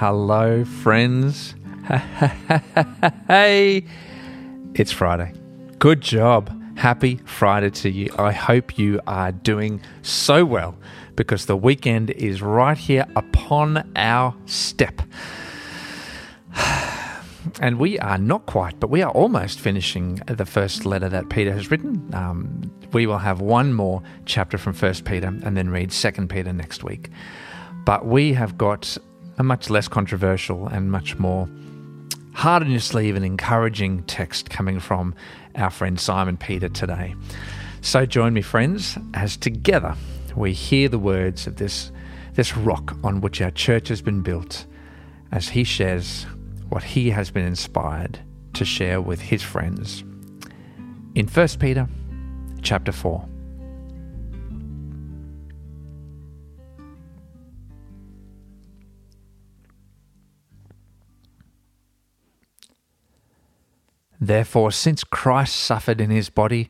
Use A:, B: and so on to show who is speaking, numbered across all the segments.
A: hello, friends. hey, it's Friday. Good job. Happy Friday to you. I hope you are doing so well because the weekend is right here upon our step. And we are not quite, but we are almost finishing the first letter that Peter has written. Um, we will have one more chapter from First Peter and then read Second Peter next week. But we have got a much less controversial and much more hard on your sleeve and encouraging text coming from our friend Simon Peter today. So join me, friends, as together we hear the words of this, this rock on which our church has been built as he shares what he has been inspired to share with his friends. In 1 Peter chapter 4. Therefore, since Christ suffered in his body,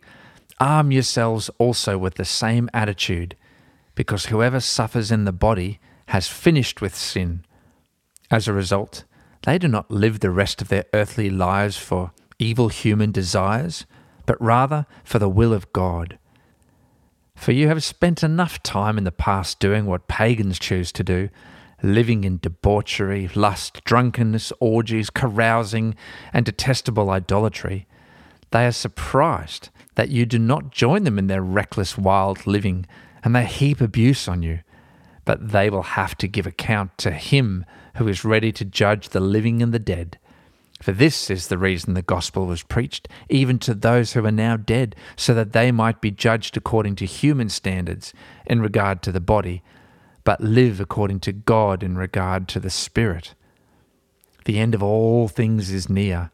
A: arm yourselves also with the same attitude, because whoever suffers in the body has finished with sin. As a result, they do not live the rest of their earthly lives for evil human desires, but rather for the will of God. For you have spent enough time in the past doing what pagans choose to do living in debauchery, lust, drunkenness, orgies, carousing, and detestable idolatry, they are surprised that you do not join them in their reckless, wild living, and they heap abuse on you. But they will have to give account to Him who is ready to judge the living and the dead. For this is the reason the gospel was preached, even to those who are now dead, so that they might be judged according to human standards in regard to the body but live according to God in regard to the Spirit. The end of all things is near.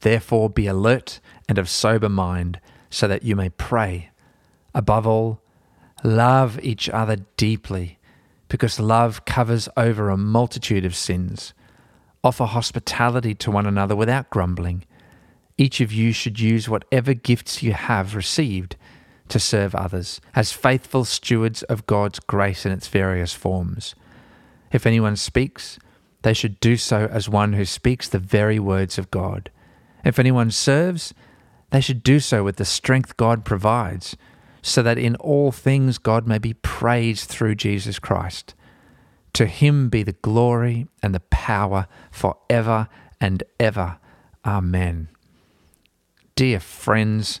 A: Therefore, be alert and of sober mind, so that you may pray. Above all, love each other deeply, because love covers over a multitude of sins. Offer hospitality to one another without grumbling. Each of you should use whatever gifts you have received to serve others as faithful stewards of God's grace in its various forms. If anyone speaks, they should do so as one who speaks the very words of God. If anyone serves, they should do so with the strength God provides, so that in all things God may be praised through Jesus Christ. To him be the glory and the power for ever and ever. Amen. Dear friends,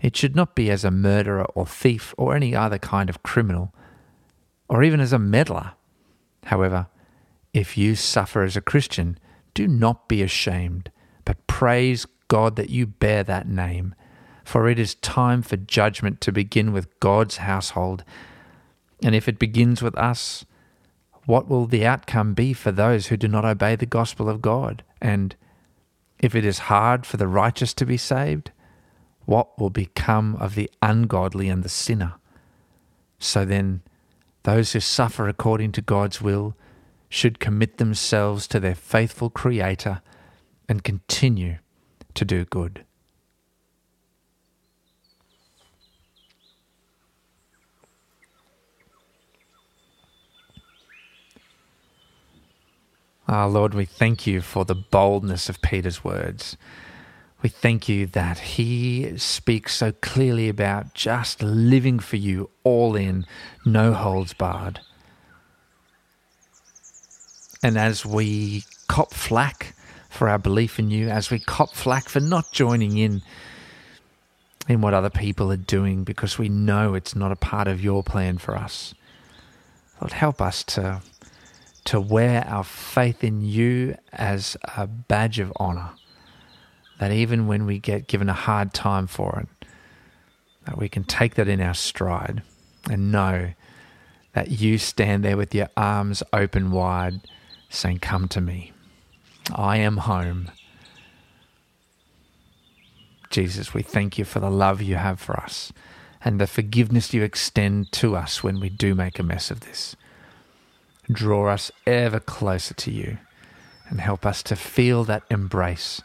A: it should not be as a murderer or thief or any other kind of criminal, or even as a meddler. However, if you suffer as a Christian, do not be ashamed, but praise God that you bear that name. For it is time for judgment to begin with God's household. And if it begins with us, what will the outcome be for those who do not obey the gospel of God? And if it is hard for the righteous to be saved, what will become of the ungodly and the sinner? So then, those who suffer according to God's will should commit themselves to their faithful Creator and continue to do good. Ah, Lord, we thank you for the boldness of Peter's words. We thank you that He speaks so clearly about just living for you, all in, no holds barred. And as we cop flack for our belief in you, as we cop flack for not joining in in what other people are doing because we know it's not a part of your plan for us, Lord, help us to, to wear our faith in you as a badge of honor that even when we get given a hard time for it, that we can take that in our stride and know that you stand there with your arms open wide, saying, Come to me. I am home. Jesus, we thank you for the love you have for us and the forgiveness you extend to us when we do make a mess of this. Draw us ever closer to you and help us to feel that embrace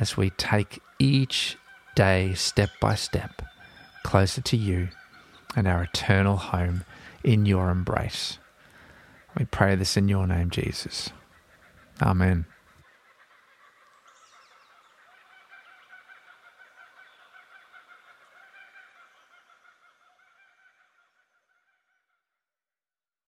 A: as we take each day step by step closer to you and our eternal home in your embrace. We pray this in your name, Jesus. Amen.